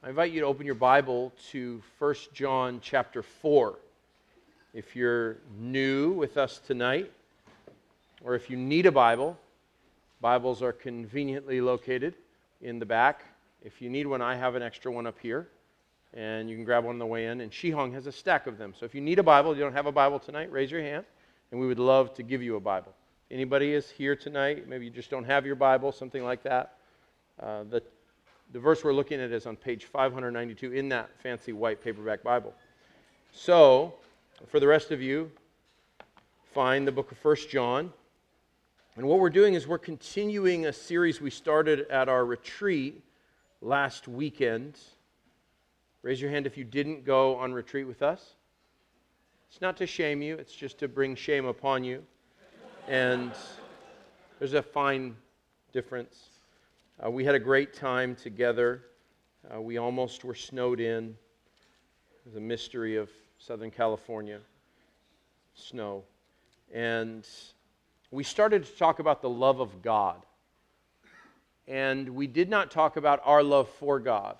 I invite you to open your Bible to 1 John chapter 4. If you're new with us tonight, or if you need a Bible, Bibles are conveniently located in the back. If you need one, I have an extra one up here, and you can grab one on the way in. And Shihong has a stack of them. So if you need a Bible, you don't have a Bible tonight, raise your hand, and we would love to give you a Bible. Anybody is here tonight? Maybe you just don't have your Bible, something like that. Uh, the the verse we're looking at is on page 592 in that fancy white paperback Bible. So, for the rest of you, find the book of First John. And what we're doing is we're continuing a series we started at our retreat last weekend. Raise your hand if you didn't go on retreat with us. It's not to shame you, it's just to bring shame upon you. And there's a fine difference. Uh, we had a great time together. Uh, we almost were snowed in. A mystery of Southern California snow. And we started to talk about the love of God. And we did not talk about our love for God,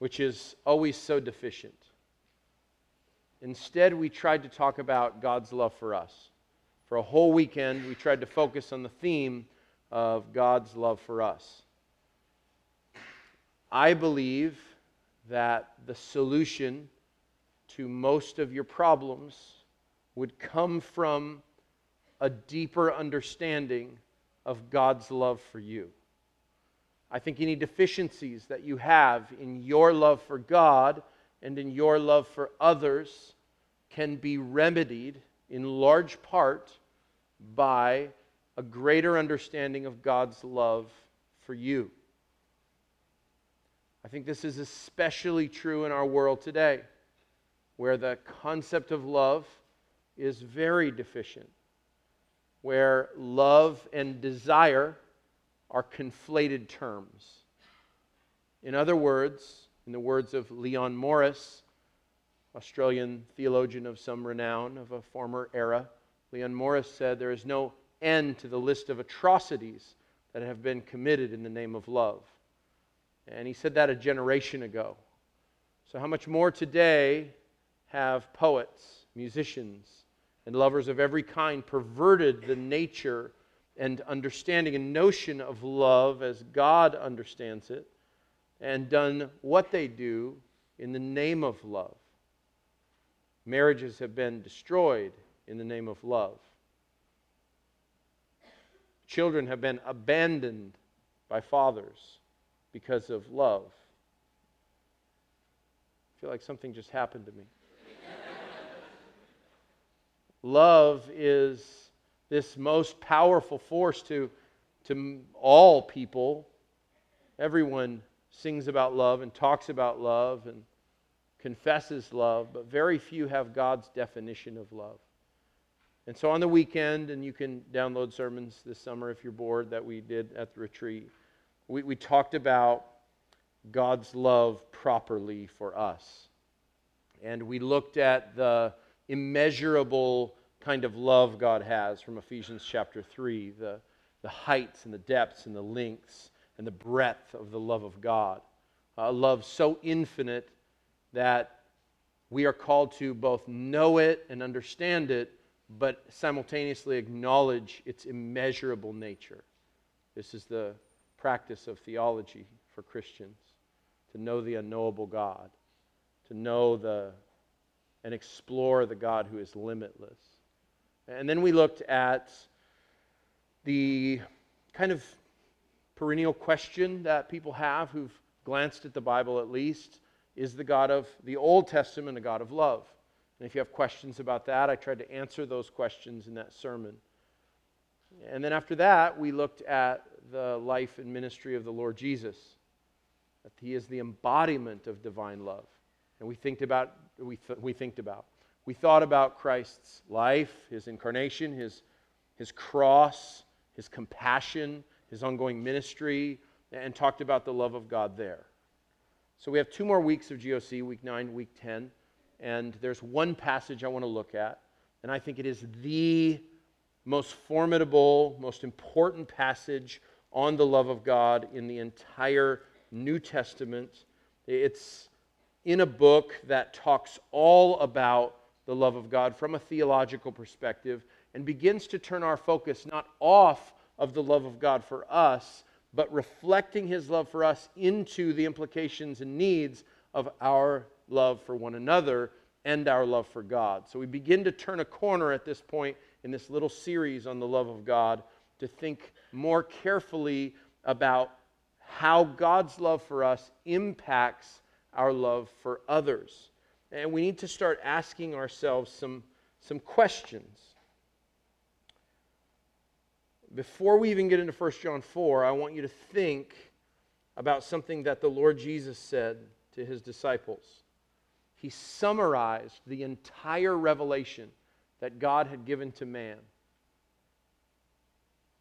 which is always so deficient. Instead, we tried to talk about God's love for us. For a whole weekend, we tried to focus on the theme of God's love for us. I believe that the solution to most of your problems would come from a deeper understanding of God's love for you. I think any deficiencies that you have in your love for God and in your love for others can be remedied in large part by a greater understanding of God's love for you. I think this is especially true in our world today, where the concept of love is very deficient, where love and desire are conflated terms. In other words, in the words of Leon Morris, Australian theologian of some renown of a former era, Leon Morris said, There is no end to the list of atrocities that have been committed in the name of love. And he said that a generation ago. So, how much more today have poets, musicians, and lovers of every kind perverted the nature and understanding and notion of love as God understands it and done what they do in the name of love? Marriages have been destroyed in the name of love. Children have been abandoned by fathers because of love. I feel like something just happened to me. love is this most powerful force to, to all people. Everyone sings about love and talks about love and confesses love, but very few have God's definition of love. And so on the weekend, and you can download sermons this summer if you're bored that we did at the retreat, we, we talked about God's love properly for us. And we looked at the immeasurable kind of love God has from Ephesians chapter 3 the, the heights and the depths and the lengths and the breadth of the love of God. A love so infinite that we are called to both know it and understand it but simultaneously acknowledge its immeasurable nature. This is the practice of theology for Christians to know the unknowable God, to know the and explore the God who is limitless. And then we looked at the kind of perennial question that people have who've glanced at the Bible at least is the God of the Old Testament a God of love? And if you have questions about that, I tried to answer those questions in that sermon. And then after that, we looked at the life and ministry of the Lord Jesus, that he is the embodiment of divine love. And we think about, we, th- we think about. We thought about Christ's life, his incarnation, his, his cross, his compassion, his ongoing ministry, and talked about the love of God there. So we have two more weeks of GOC, week 9, week 10 and there's one passage I want to look at, and I think it is the most formidable, most important passage on the love of God in the entire New Testament. It's in a book that talks all about the love of God from a theological perspective and begins to turn our focus not off of the love of God for us, but reflecting his love for us into the implications and needs of our love for one another and our love for God. So we begin to turn a corner at this point in this little series on the love of God to think more carefully about how God's love for us impacts our love for others. And we need to start asking ourselves some, some questions. Before we even get into 1 John 4, I want you to think about something that the Lord Jesus said to his disciples. He summarized the entire revelation that God had given to man.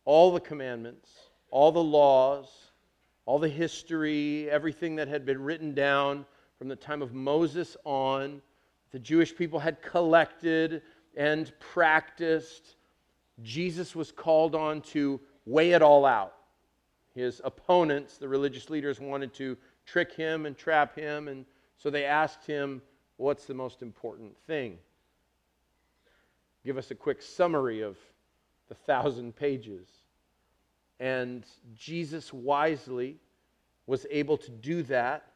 All the commandments, all the laws, all the history, everything that had been written down from the time of Moses on, the Jewish people had collected and practiced. Jesus was called on to weigh it all out. His opponents, the religious leaders, wanted to trick him and trap him, and so they asked him, What's the most important thing? Give us a quick summary of the thousand pages. And Jesus wisely was able to do that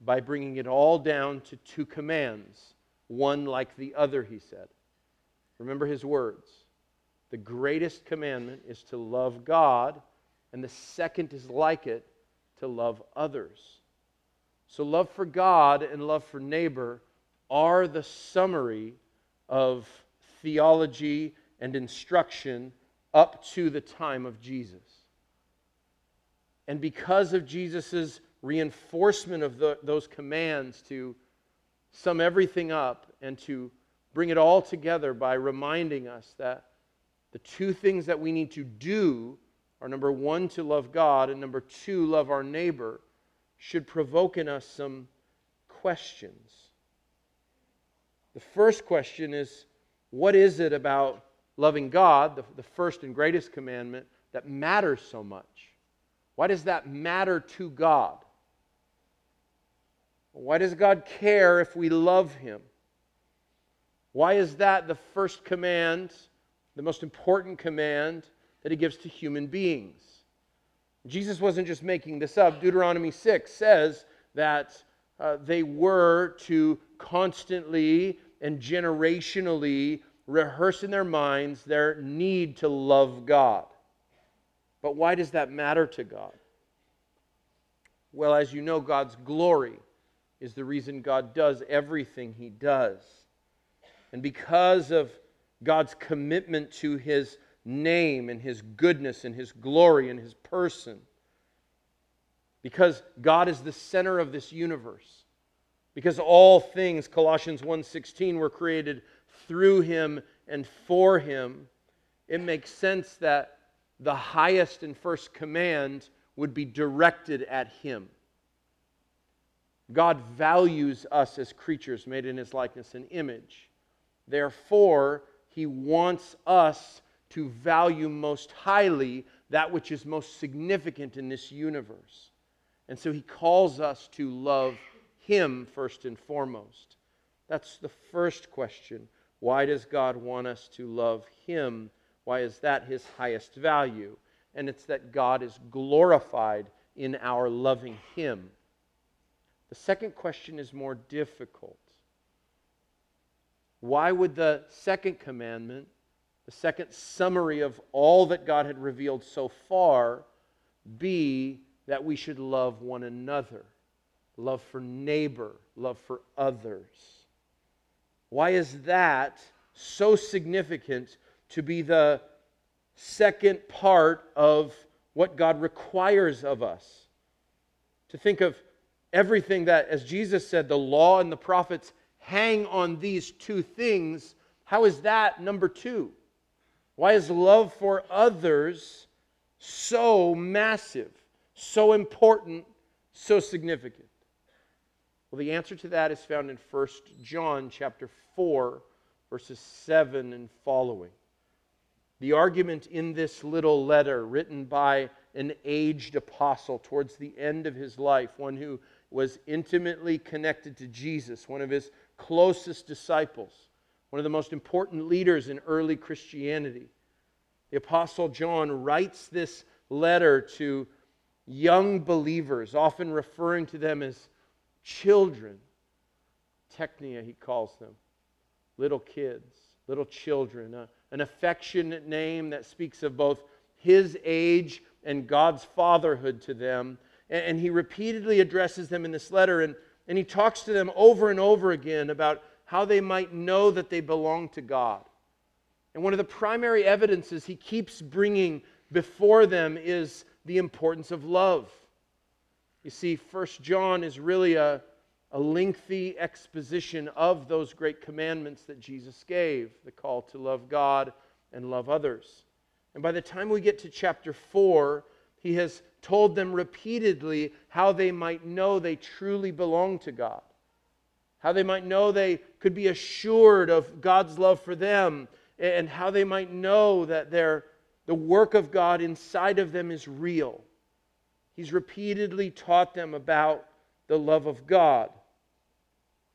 by bringing it all down to two commands, one like the other, he said. Remember his words. The greatest commandment is to love God, and the second is like it to love others. So, love for God and love for neighbor are the summary of theology and instruction up to the time of Jesus. And because of Jesus' reinforcement of the, those commands to sum everything up and to bring it all together by reminding us that the two things that we need to do are number one, to love God, and number two, love our neighbor, should provoke in us some questions. The first question is what is it about loving God, the, the first and greatest commandment, that matters so much? Why does that matter to God? Why does God care if we love Him? Why is that the first command, the most important command that He gives to human beings? Jesus wasn't just making this up. Deuteronomy 6 says that uh, they were to constantly and generationally rehearse in their minds their need to love God. But why does that matter to God? Well, as you know, God's glory is the reason God does everything he does. And because of God's commitment to his name and his goodness and his glory and his person, because God is the center of this universe, because all things Colossians 1:16 were created through him and for him, it makes sense that the highest and first command would be directed at him. God values us as creatures made in his likeness and image. Therefore, he wants us to value most highly that which is most significant in this universe. And so he calls us to love him first and foremost. That's the first question. Why does God want us to love him? Why is that his highest value? And it's that God is glorified in our loving him. The second question is more difficult. Why would the second commandment, the second summary of all that God had revealed so far, be that we should love one another? Love for neighbor, love for others. Why is that so significant to be the second part of what God requires of us? To think of everything that, as Jesus said, the law and the prophets hang on these two things, how is that number two? Why is love for others so massive, so important, so significant? Well, the answer to that is found in 1 John chapter 4, verses 7 and following. The argument in this little letter written by an aged apostle towards the end of his life, one who was intimately connected to Jesus, one of his closest disciples, one of the most important leaders in early Christianity. The Apostle John writes this letter to young believers, often referring to them as children. Teknia, he calls them. Little kids, little children. An affectionate name that speaks of both his age and God's fatherhood to them. And, and he repeatedly addresses them in this letter, and, and he talks to them over and over again about how they might know that they belong to God. And one of the primary evidences he keeps bringing before them is the importance of love. You see, First John is really a, a lengthy exposition of those great commandments that Jesus gave the call to love God and love others. And by the time we get to chapter 4, he has told them repeatedly how they might know they truly belong to God, how they might know they could be assured of God's love for them, and how they might know that their, the work of God inside of them is real. He's repeatedly taught them about the love of God.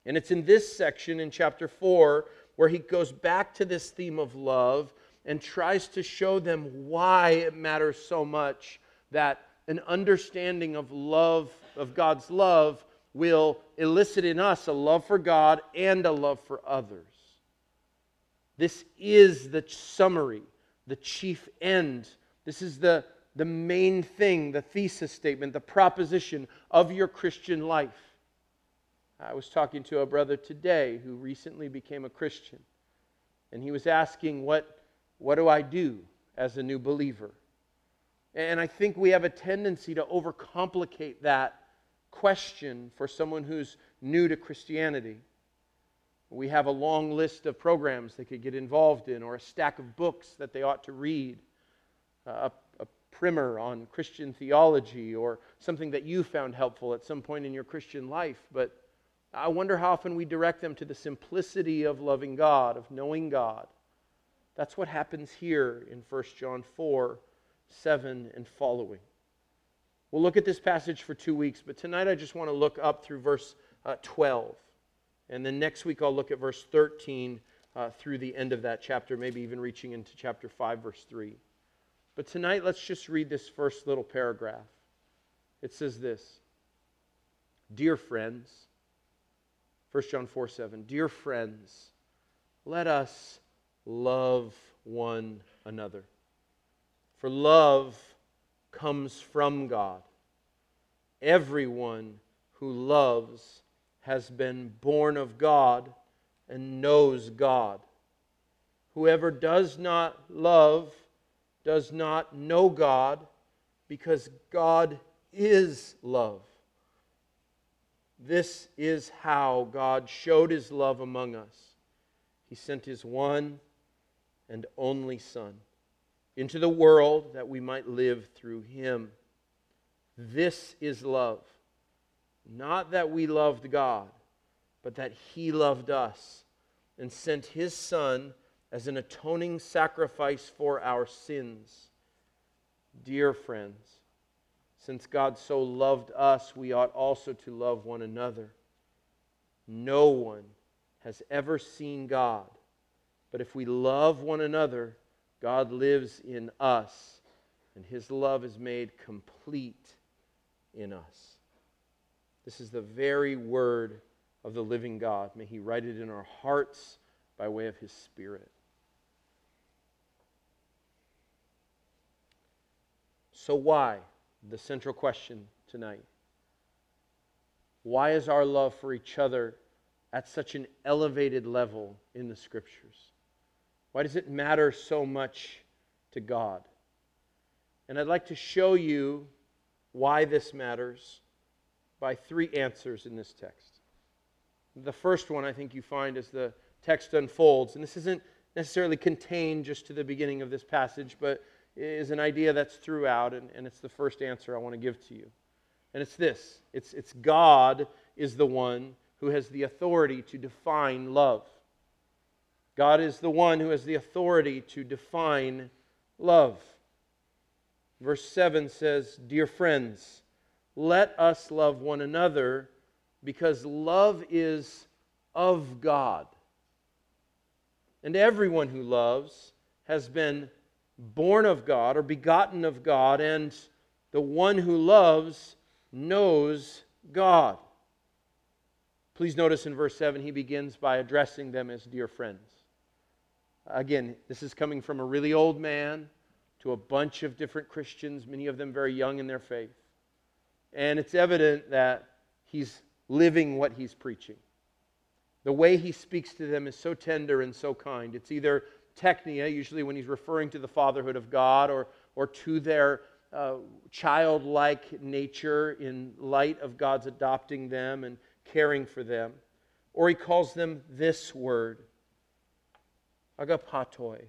And it's in this section in chapter 4 where he goes back to this theme of love and tries to show them why it matters so much that an understanding of love, of God's love, will elicit in us a love for God and a love for others. This is the summary, the chief end. This is the, the main thing, the thesis statement, the proposition of your Christian life. I was talking to a brother today who recently became a Christian, and he was asking, What, what do I do as a new believer? And I think we have a tendency to overcomplicate that question for someone who's new to Christianity. We have a long list of programs they could get involved in, or a stack of books that they ought to read, uh, a, a primer on Christian theology, or something that you found helpful at some point in your Christian life. But I wonder how often we direct them to the simplicity of loving God, of knowing God. That's what happens here in 1 John 4 7 and following. We'll look at this passage for two weeks, but tonight I just want to look up through verse uh, 12. And then next week I'll look at verse 13 uh, through the end of that chapter, maybe even reaching into chapter 5, verse 3. But tonight let's just read this first little paragraph. It says this Dear friends, 1 John 4 7. Dear friends, let us love one another. For love comes from God. Everyone who loves has been born of God and knows God. Whoever does not love does not know God because God is love. This is how God showed his love among us. He sent his one and only Son into the world that we might live through him. This is love. Not that we loved God, but that he loved us and sent his Son as an atoning sacrifice for our sins. Dear friends, since God so loved us, we ought also to love one another. No one has ever seen God, but if we love one another, God lives in us, and his love is made complete in us. This is the very word of the living God. May he write it in our hearts by way of his Spirit. So, why? the central question tonight. Why is our love for each other at such an elevated level in the scriptures? Why does it matter so much to God? And I'd like to show you why this matters by three answers in this text. The first one I think you find as the text unfolds, and this isn't necessarily contained just to the beginning of this passage, but is an idea that's throughout, and, and it's the first answer I want to give to you. And it's this it's, it's God is the one who has the authority to define love. God is the one who has the authority to define love. Verse 7 says, Dear friends, let us love one another because love is of God. And everyone who loves has been born of God or begotten of God, and the one who loves knows God. Please notice in verse 7, he begins by addressing them as dear friends. Again, this is coming from a really old man to a bunch of different Christians, many of them very young in their faith. And it's evident that he's living what he's preaching. The way he speaks to them is so tender and so kind. It's either teknia, usually when he's referring to the fatherhood of God, or, or to their uh, childlike nature in light of God's adopting them and caring for them. Or he calls them this word, agapatoi,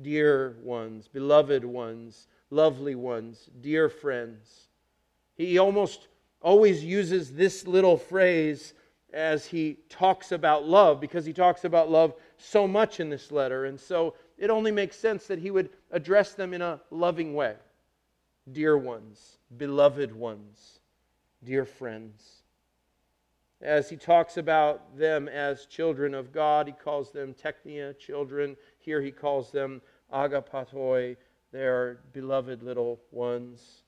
dear ones, beloved ones, lovely ones, dear friends. He almost always uses this little phrase as he talks about love because he talks about love so much in this letter. And so it only makes sense that he would address them in a loving way. Dear ones, beloved ones, dear friends. As he talks about them as children of God, he calls them teknia, children. Here he calls them agapatoi, their beloved little ones.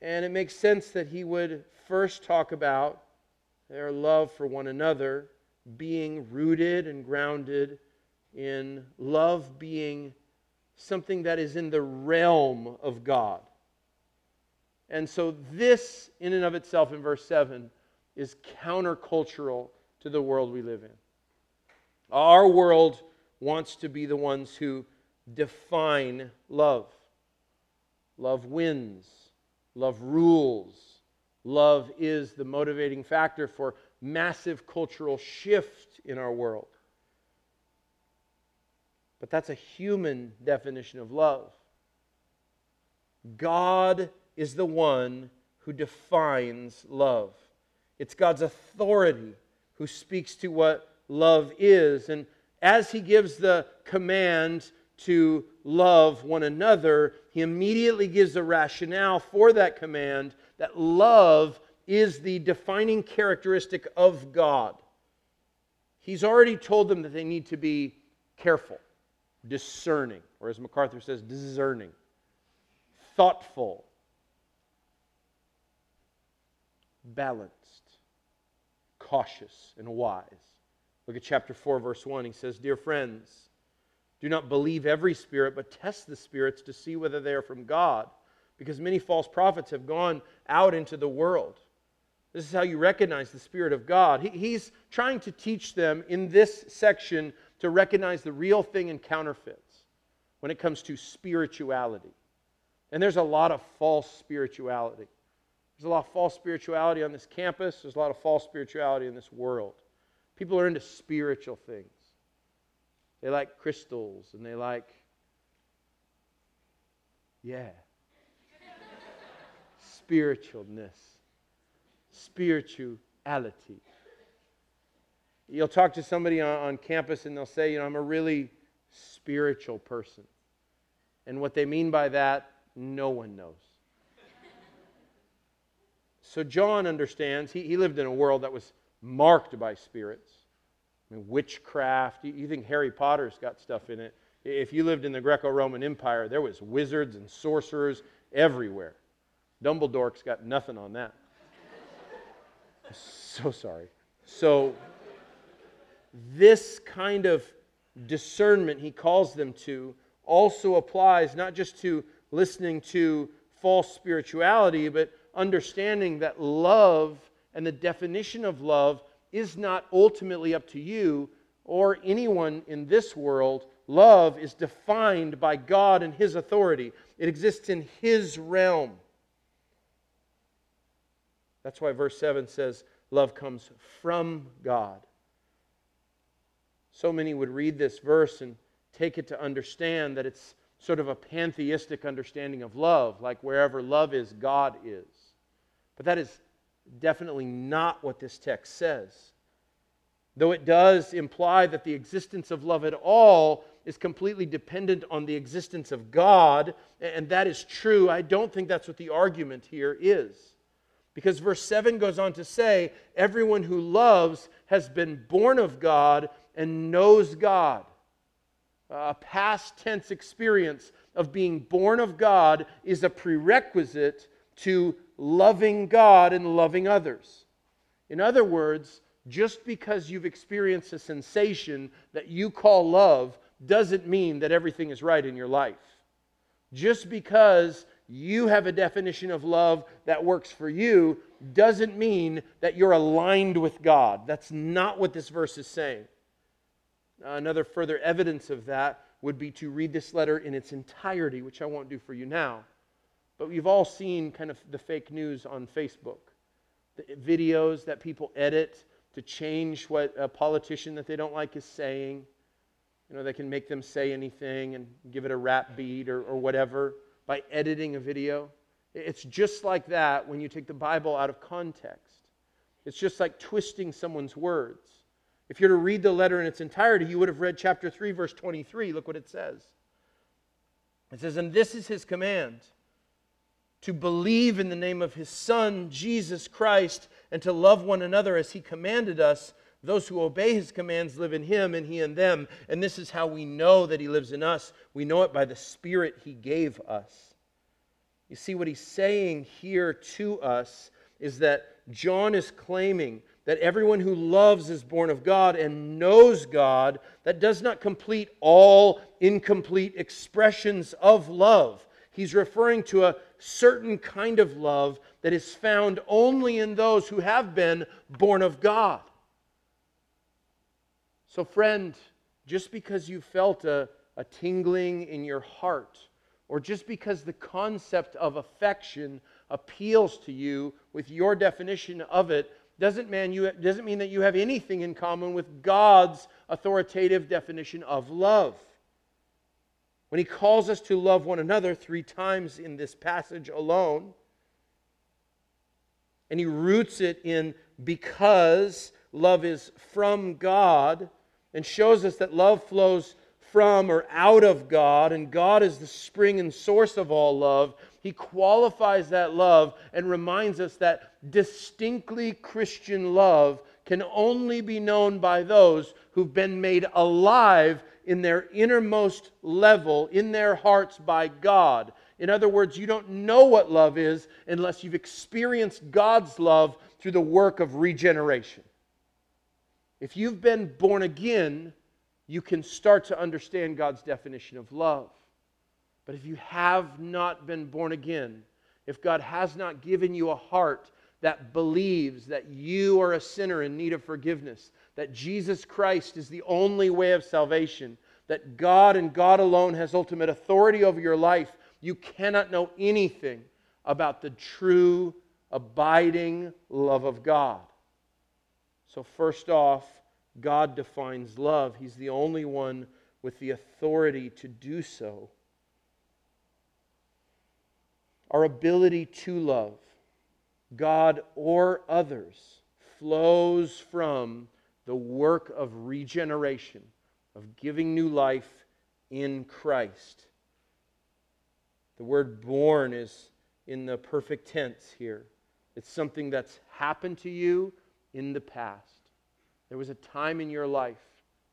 And it makes sense that he would first talk about their love for one another being rooted and grounded in love being something that is in the realm of God. And so, this, in and of itself, in verse 7, is countercultural to the world we live in. Our world wants to be the ones who define love. Love wins, love rules, Love is the motivating factor for massive cultural shift in our world. But that's a human definition of love. God is the one who defines love. It's God's authority who speaks to what love is. And as he gives the command to love one another, he immediately gives a rationale for that command that love is the defining characteristic of God. He's already told them that they need to be careful, discerning, or as MacArthur says, discerning, thoughtful, balanced, cautious, and wise. Look at chapter 4, verse 1. He says, Dear friends, do not believe every spirit, but test the spirits to see whether they are from God, because many false prophets have gone out into the world. This is how you recognize the Spirit of God. He, he's trying to teach them in this section to recognize the real thing and counterfeits when it comes to spirituality. And there's a lot of false spirituality. There's a lot of false spirituality on this campus, there's a lot of false spirituality in this world. People are into spiritual things. They like crystals and they like, yeah, spiritualness, spirituality. You'll talk to somebody on, on campus and they'll say, you know, I'm a really spiritual person. And what they mean by that, no one knows. So John understands, he, he lived in a world that was marked by spirits. I mean, witchcraft. You, you think Harry Potter's got stuff in it. If you lived in the Greco Roman Empire, there was wizards and sorcerers everywhere. Dumbledore's got nothing on that. so sorry. So, this kind of discernment he calls them to also applies not just to listening to false spirituality, but understanding that love and the definition of love is not ultimately up to you or anyone in this world. Love is defined by God and His authority, it exists in His realm. That's why verse 7 says, Love comes from God. So many would read this verse and take it to understand that it's sort of a pantheistic understanding of love, like wherever love is, God is. But that is definitely not what this text says. Though it does imply that the existence of love at all is completely dependent on the existence of God, and that is true. I don't think that's what the argument here is. Because verse 7 goes on to say, Everyone who loves has been born of God and knows God. A past tense experience of being born of God is a prerequisite to loving God and loving others. In other words, just because you've experienced a sensation that you call love doesn't mean that everything is right in your life. Just because you have a definition of love that works for you doesn't mean that you're aligned with God. That's not what this verse is saying. Another further evidence of that would be to read this letter in its entirety, which I won't do for you now. But we've all seen kind of the fake news on Facebook, the videos that people edit to change what a politician that they don't like is saying. You know, they can make them say anything and give it a rap beat or, or whatever by editing a video. It's just like that when you take the Bible out of context. It's just like twisting someone's words. If you're to read the letter in its entirety, you would have read chapter 3, verse 23. Look what it says. It says, And this is his command to believe in the name of his Son, Jesus Christ, and to love one another as he commanded us. Those who obey his commands live in him, and he in them. And this is how we know that he lives in us. We know it by the Spirit he gave us. You see, what he's saying here to us is that John is claiming that everyone who loves is born of God and knows God. That does not complete all incomplete expressions of love. He's referring to a certain kind of love that is found only in those who have been born of God. So, friend, just because you felt a, a tingling in your heart, or just because the concept of affection appeals to you with your definition of it, doesn't, man, you, doesn't mean that you have anything in common with God's authoritative definition of love. When he calls us to love one another three times in this passage alone, and he roots it in because love is from God and shows us that love flows from or out of God, and God is the spring and source of all love. He qualifies that love and reminds us that distinctly Christian love can only be known by those who've been made alive in their innermost level, in their hearts by God. In other words, you don't know what love is unless you've experienced God's love through the work of regeneration. If you've been born again, you can start to understand God's definition of love. But if you have not been born again, if God has not given you a heart that believes that you are a sinner in need of forgiveness, that Jesus Christ is the only way of salvation, that God and God alone has ultimate authority over your life, you cannot know anything about the true, abiding love of God. So, first off, God defines love. He's the only one with the authority to do so. Our ability to love God or others flows from the work of regeneration, of giving new life in Christ. The word born is in the perfect tense here. It's something that's happened to you in the past. There was a time in your life,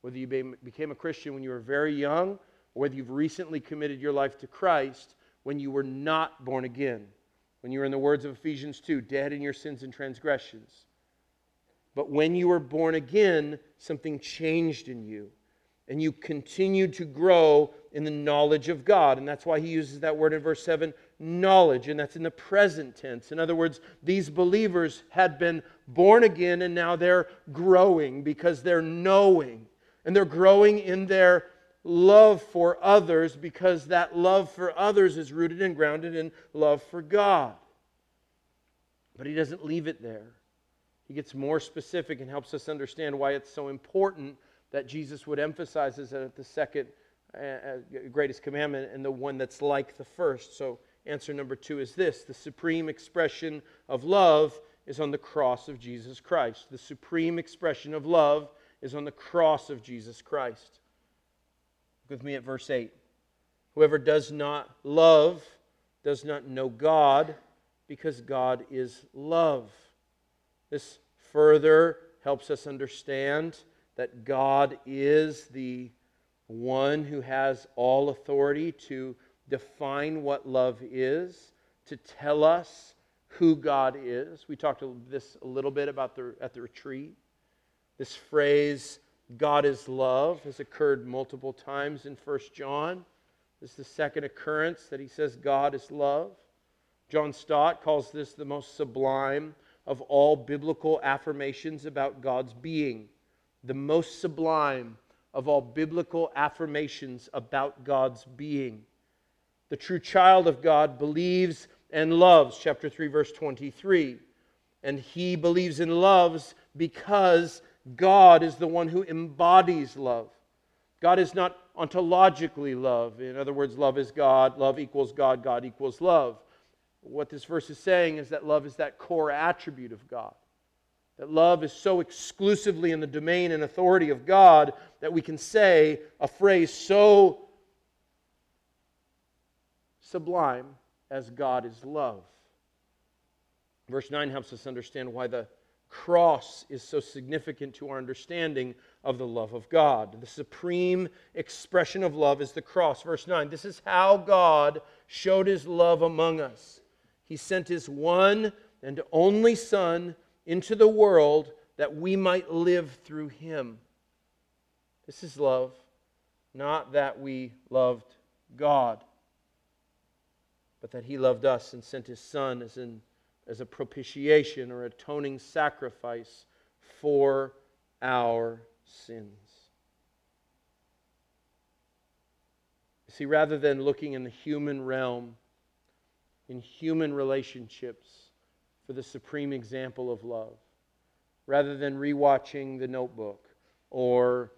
whether you became a Christian when you were very young or whether you've recently committed your life to Christ, when you were not born again. When you were, in the words of Ephesians 2, dead in your sins and transgressions. But when you were born again, something changed in you. And you continued to grow in the knowledge of God. And that's why he uses that word in verse 7 knowledge. And that's in the present tense. In other words, these believers had been born again and now they're growing because they're knowing. And they're growing in their love for others because that love for others is rooted and grounded in love for God. But he doesn't leave it there. He gets more specific and helps us understand why it's so important that Jesus would emphasize as the second uh, uh, greatest commandment and the one that's like the first. So, answer number two is this the supreme expression of love is on the cross of Jesus Christ. The supreme expression of love is on the cross of Jesus Christ. Look with me at verse 8. Whoever does not love does not know God, because God is love. This further helps us understand that God is the one who has all authority to define what love is, to tell us who God is. We talked this a little bit about the, at the retreat. This phrase, God is love, has occurred multiple times in 1 John. This is the second occurrence that he says God is love. John Stott calls this the most sublime of all biblical affirmations about God's being. The most sublime of all biblical affirmations about God's being. The true child of God believes and loves, chapter 3, verse 23. And he believes and loves because God is the one who embodies love. God is not ontologically love. In other words, love is God, love equals God, God equals love. What this verse is saying is that love is that core attribute of God. That love is so exclusively in the domain and authority of God that we can say a phrase so sublime as God is love. Verse 9 helps us understand why the cross is so significant to our understanding of the love of God. The supreme expression of love is the cross. Verse 9 This is how God showed his love among us. He sent his one and only Son into the world that we might live through him. This is love, not that we loved God, but that he loved us and sent his Son as an as a propitiation or atoning sacrifice for our sins. See, rather than looking in the human realm, in human relationships, for the supreme example of love, rather than rewatching the notebook or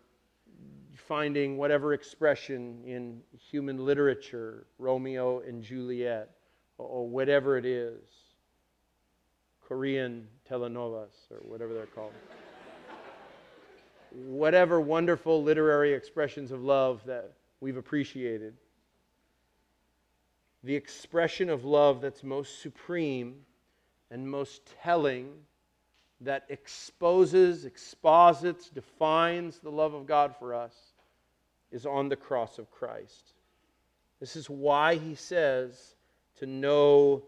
finding whatever expression in human literature, Romeo and Juliet, or whatever it is, Korean telenovelas or whatever they're called. whatever wonderful literary expressions of love that we've appreciated. The expression of love that's most supreme and most telling, that exposes, exposits, defines the love of God for us, is on the cross of Christ. This is why he says to know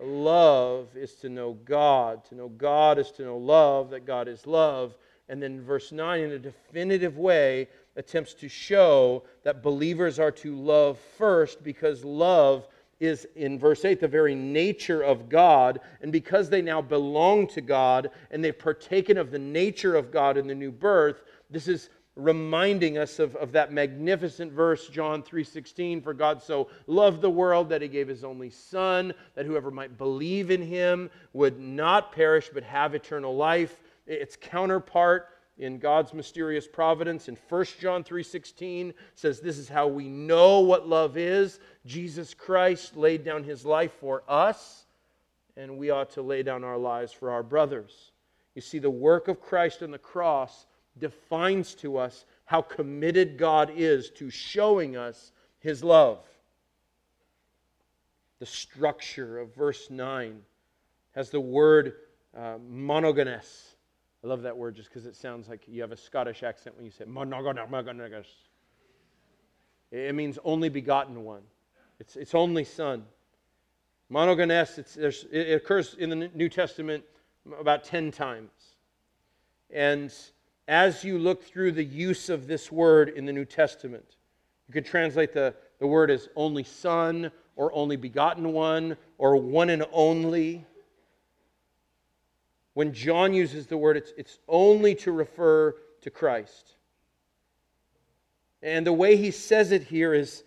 Love is to know God. To know God is to know love, that God is love. And then verse 9, in a definitive way, attempts to show that believers are to love first because love is, in verse 8, the very nature of God. And because they now belong to God and they've partaken of the nature of God in the new birth, this is reminding us of, of that magnificent verse john 3.16 for god so loved the world that he gave his only son that whoever might believe in him would not perish but have eternal life its counterpart in god's mysterious providence in 1 john 3.16 says this is how we know what love is jesus christ laid down his life for us and we ought to lay down our lives for our brothers you see the work of christ on the cross defines to us how committed God is to showing us his love. The structure of verse 9 has the word uh, monogenes. I love that word just because it sounds like you have a Scottish accent when you say monogenes. It means only begotten one. It's, it's only son. Monogenes, it's, it occurs in the New Testament about 10 times. And as you look through the use of this word in the New Testament. You could translate the, the word as only son or only begotten one or one and only. When John uses the word, it's, it's only to refer to Christ. And the way he says it here is,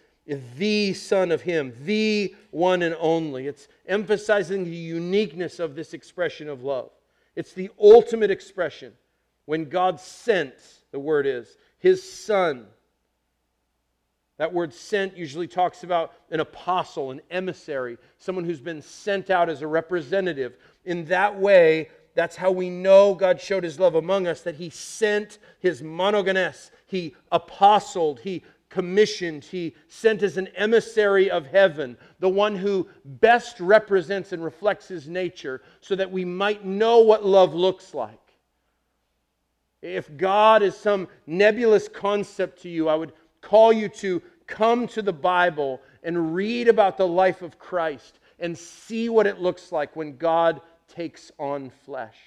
the Son of Him, the one and only. It's emphasizing the uniqueness of this expression of love. It's the ultimate expression when God sent, the word is, his son. That word sent usually talks about an apostle, an emissary, someone who's been sent out as a representative. In that way, that's how we know God showed his love among us, that he sent his monogenes, he apostled, he commissioned, he sent as an emissary of heaven, the one who best represents and reflects his nature, so that we might know what love looks like. If God is some nebulous concept to you, I would call you to come to the Bible and read about the life of Christ and see what it looks like when God takes on flesh.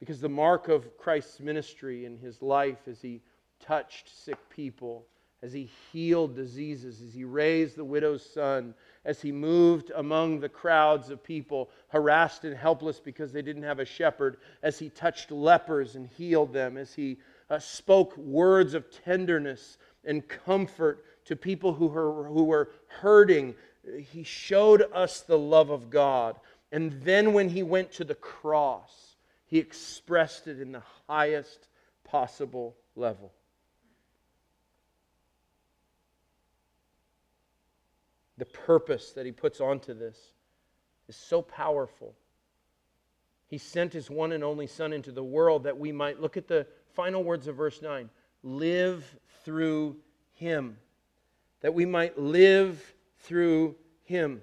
Because the mark of Christ's ministry in his life as he touched sick people, as he healed diseases, as he raised the widow's son, as he moved among the crowds of people harassed and helpless because they didn't have a shepherd, as he touched lepers and healed them, as he uh, spoke words of tenderness and comfort to people who were, who were hurting. He showed us the love of God. And then when he went to the cross, he expressed it in the highest possible level. The purpose that he puts onto this is so powerful. He sent his one and only Son into the world that we might, look at the final words of verse 9, live through him. That we might live through him.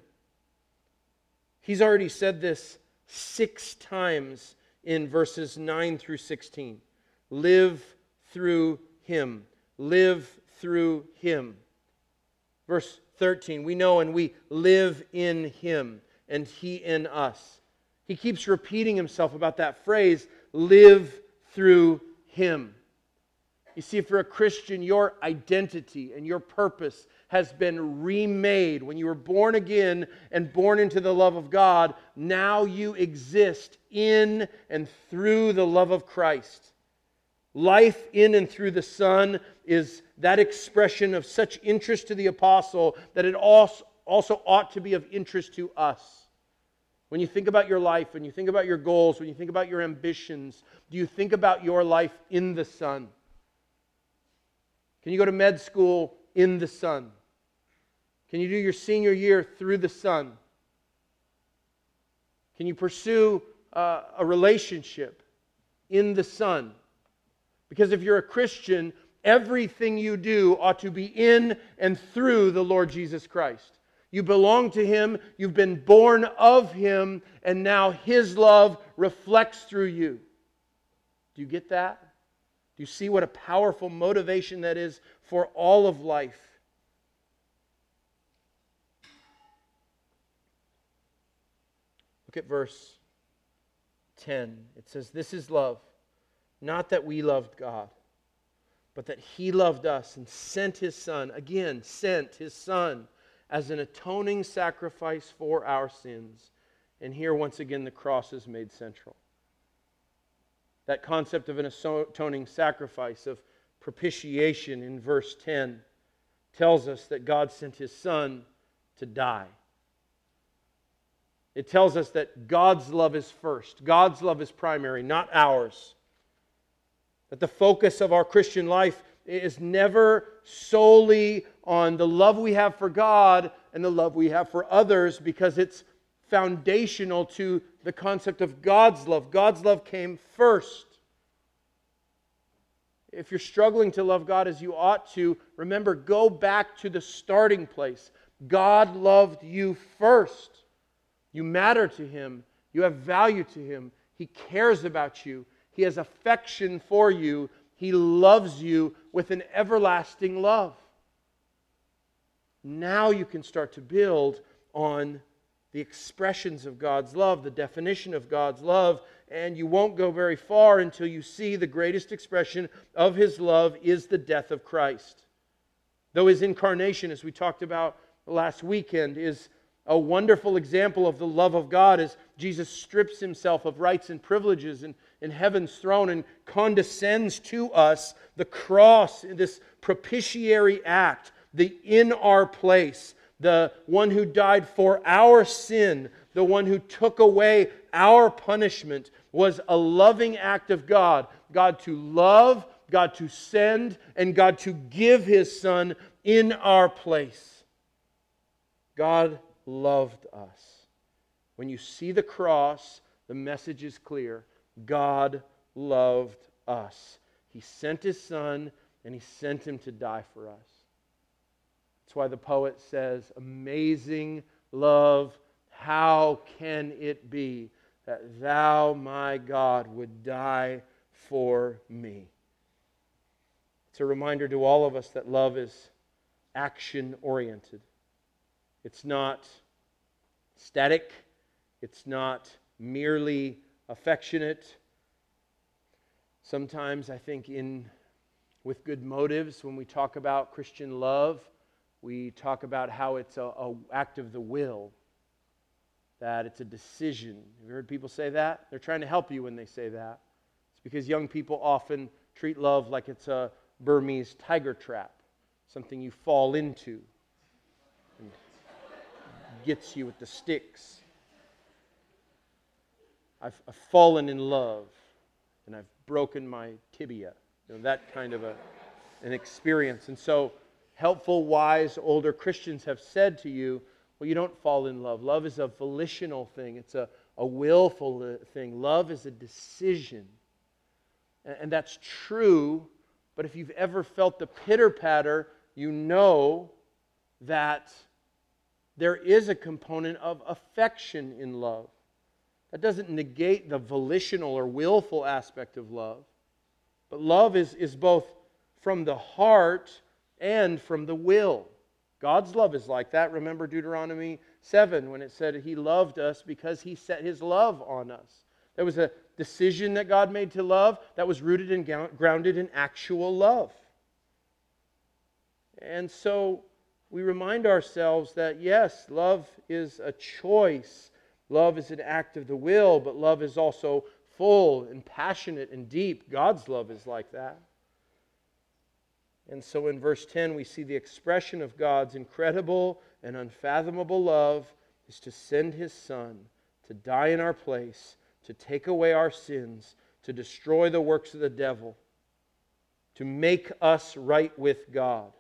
He's already said this six times in verses 9 through 16. Live through him. Live through him. Verse 13, we know and we live in him and he in us. He keeps repeating himself about that phrase, live through him. You see, you're a Christian, your identity and your purpose has been remade. When you were born again and born into the love of God, now you exist in and through the love of Christ. Life in and through the Son is that expression of such interest to the apostle that it also, ought to be of interest to us. When you think about your life, when you think about your goals, when you think about your ambitions, do you think about your life in the Son? Can you go to med school in the Son? Can you do your senior year through the Son? Can you pursue uh, a relationship in the Son? Because if you're a Christian, everything you do ought to be in and through the Lord Jesus Christ. You belong to Him, you've been born of Him, and now His love reflects through you. Do you get that? Do you see what a powerful motivation that is for all of life? Look at verse 10. It says, This is love, not that we loved God, but that He loved us and sent His Son, again, sent His Son as an atoning sacrifice for our sins. And here, once again, the cross is made central that concept of an atoning sacrifice, of propitiation in verse 10, tells us that God sent his son to die. It tells us that God's love is first, God's love is primary, not ours. That the focus of our Christian life is never solely on the love we have for God and the love we have for others because it's foundational to the concept of God's love. God's love came first. If you're struggling to love God as you ought to, remember, go back to the starting place. God loved you first. You matter to Him, you have value to Him, He cares about you, He has affection for you, He loves you with an everlasting love. Now you can start to build on the expressions of God's love, the definition of God's love, and you won't go very far until you see the greatest expression of His love is the death of Christ. Though His incarnation, as we talked about last weekend, is a wonderful example of the love of God as Jesus strips himself of rights and privileges in, in heaven's throne and condescends to us. The cross, this propitiatory act, the in our place, the one who died for our sin, the one who took away our punishment, was a loving act of God. God to love, God to send, and God to give his Son in our place. God loved us. When you see the cross, the message is clear God loved us. He sent his Son and he sent him to die for us. That's why the poet says, Amazing love, how can it be that thou, my God, would die for me? It's a reminder to all of us that love is action oriented. It's not static, it's not merely affectionate. Sometimes I think in with good motives when we talk about Christian love, we talk about how it's an act of the will, that it's a decision. Have you heard people say that? They're trying to help you when they say that. It's because young people often treat love like it's a Burmese tiger trap, something you fall into and gets you with the sticks. I've, I've fallen in love and I've broken my tibia. You know, that kind of a, an experience. And so, helpful, wise, older Christians have said to you, well, you don't fall in love. Love is a volitional thing, it's a, a willful thing. Love is a decision. And, and that's true, but if you've ever felt the pitter patter, you know that there is a component of affection in love. That doesn't negate the volitional or willful aspect of love. But love is, is both from the heart and from the will. God's love is like that. Remember Deuteronomy 7 when it said he loved us because he set his love on us. There was a decision that God made to love that was rooted and grounded in actual love. And so we remind ourselves that yes, love is a choice. Love is an act of the will, but love is also full and passionate and deep. God's love is like that. And so in verse 10, we see the expression of God's incredible and unfathomable love is to send his Son to die in our place, to take away our sins, to destroy the works of the devil, to make us right with God,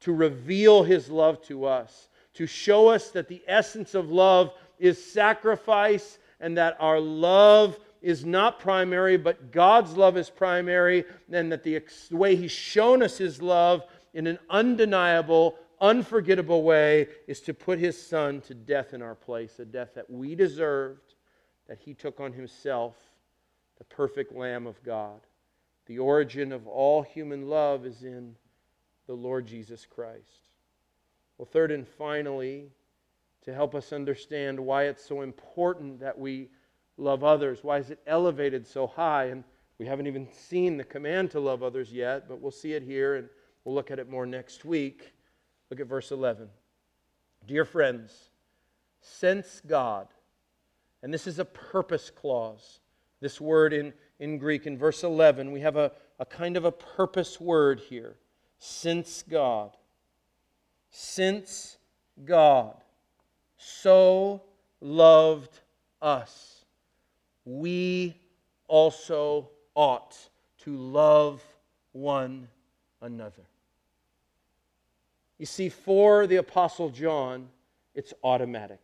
to reveal his love to us, to show us that the essence of love is sacrifice and that our love is not primary, but God's love is primary, and that the way He's shown us His love in an undeniable, unforgettable way is to put His Son to death in our place, a death that we deserved, that He took on Himself, the perfect Lamb of God. The origin of all human love is in the Lord Jesus Christ. Well, third and finally, to help us understand why it's so important that we love others? Why is it elevated so high? And we haven't even seen the command to love others yet, but we'll see it here and we'll look at it more next week. Look at verse 11. Dear friends, since God, and this is a purpose clause, this word in, in Greek, in verse 11, we have a, a kind of a purpose word here. Since God. Since God so loved us we also ought to love one another. You see, for the Apostle John, it's automatic.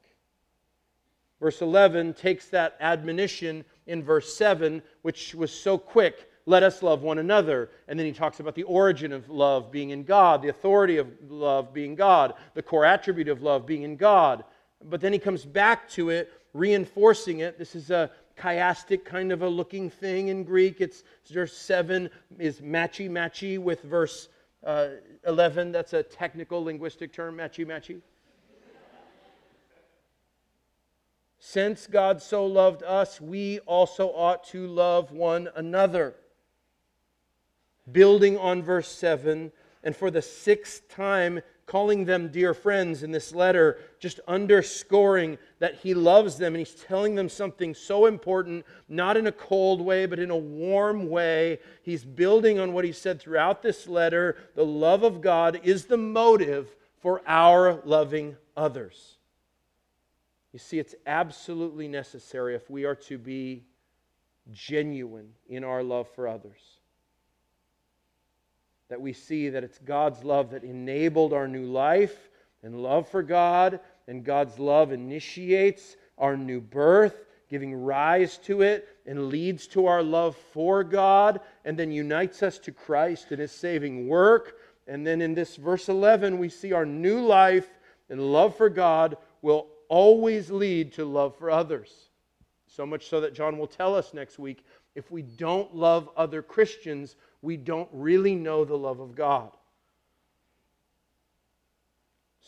Verse 11 takes that admonition in verse 7, which was so quick let us love one another. And then he talks about the origin of love being in God, the authority of love being God, the core attribute of love being in God. But then he comes back to it, reinforcing it. This is a chiastic kind of a looking thing in Greek. It's verse 7 is matchy matchy with verse uh, 11. That's a technical linguistic term, matchy matchy. Since God so loved us, we also ought to love one another. Building on verse 7, and for the sixth time, calling them dear friends in this letter, just underscoring that he loves them and he's telling them something so important, not in a cold way, but in a warm way. He's building on what he said throughout this letter. The love of God is the motive for our loving others. You see, it's absolutely necessary if we are to be genuine in our love for others that we see that it's God's love that enabled our new life and love for God, and God's love initiates our new birth. giving rise to it and leads to our love for God and then unites us to Christ and his saving work. And then in this verse 11, we see our new life and love for God will always lead to love for others. So much so that John will tell us next week if we don't love other Christians, we don't really know the love of God.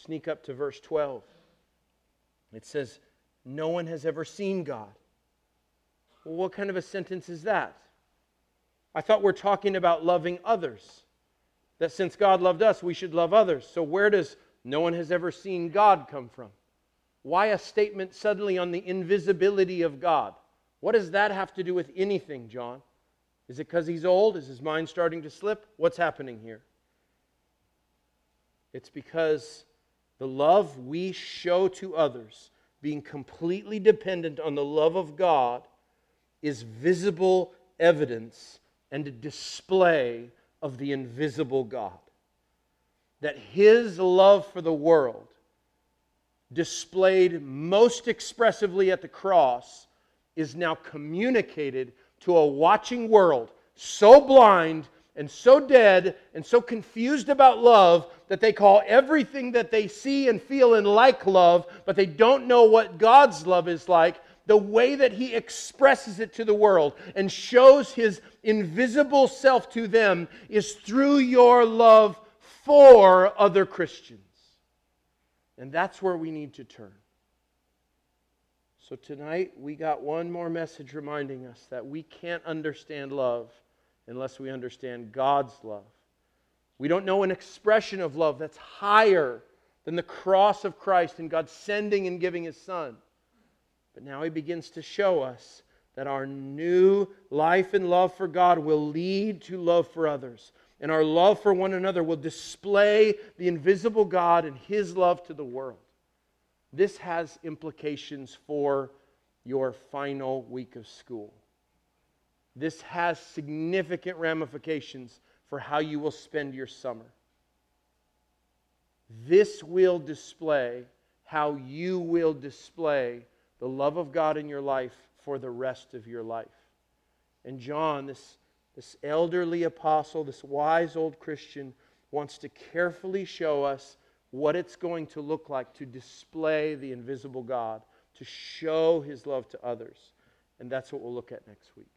Sneak up to verse 12. It says, No one has ever seen God. Well, what kind of a sentence is that? I thought we're talking about loving others. That since God loved us, we should love others. So, where does no one has ever seen God come from? Why a statement suddenly on the invisibility of God? What does that have to do with anything, John? Is it because he's old? Is his mind starting to slip? What's happening here? It's because the love we show to others, being completely dependent on the love of God, is visible evidence and a display of the invisible God. That his love for the world, displayed most expressively at the cross, is now communicated to a watching world so blind and so dead and so confused about love that they call everything that they see and feel and like love, but they don't know what God's love is like. The way that He expresses it to the world and shows His invisible self to them is through your love for other Christians. And that's where we need to turn. So tonight, we got one more message reminding us that we can't understand love unless we understand God's love. We don't know an expression of love that's higher than the cross of Christ and God sending and giving His Son. But now He begins to show us that our new life and love for God will lead to love for others. And our love for one another will display the invisible God and His love to the world. This has implications for your final week of school. This has significant ramifications for how you will spend your summer. This will display how you will display the love of God in your life for the rest of your life. And John, this, this elderly apostle, this wise old Christian, wants to carefully show us what it's going to look like to display the invisible God, to show his love to others. And that's what we'll look at next week.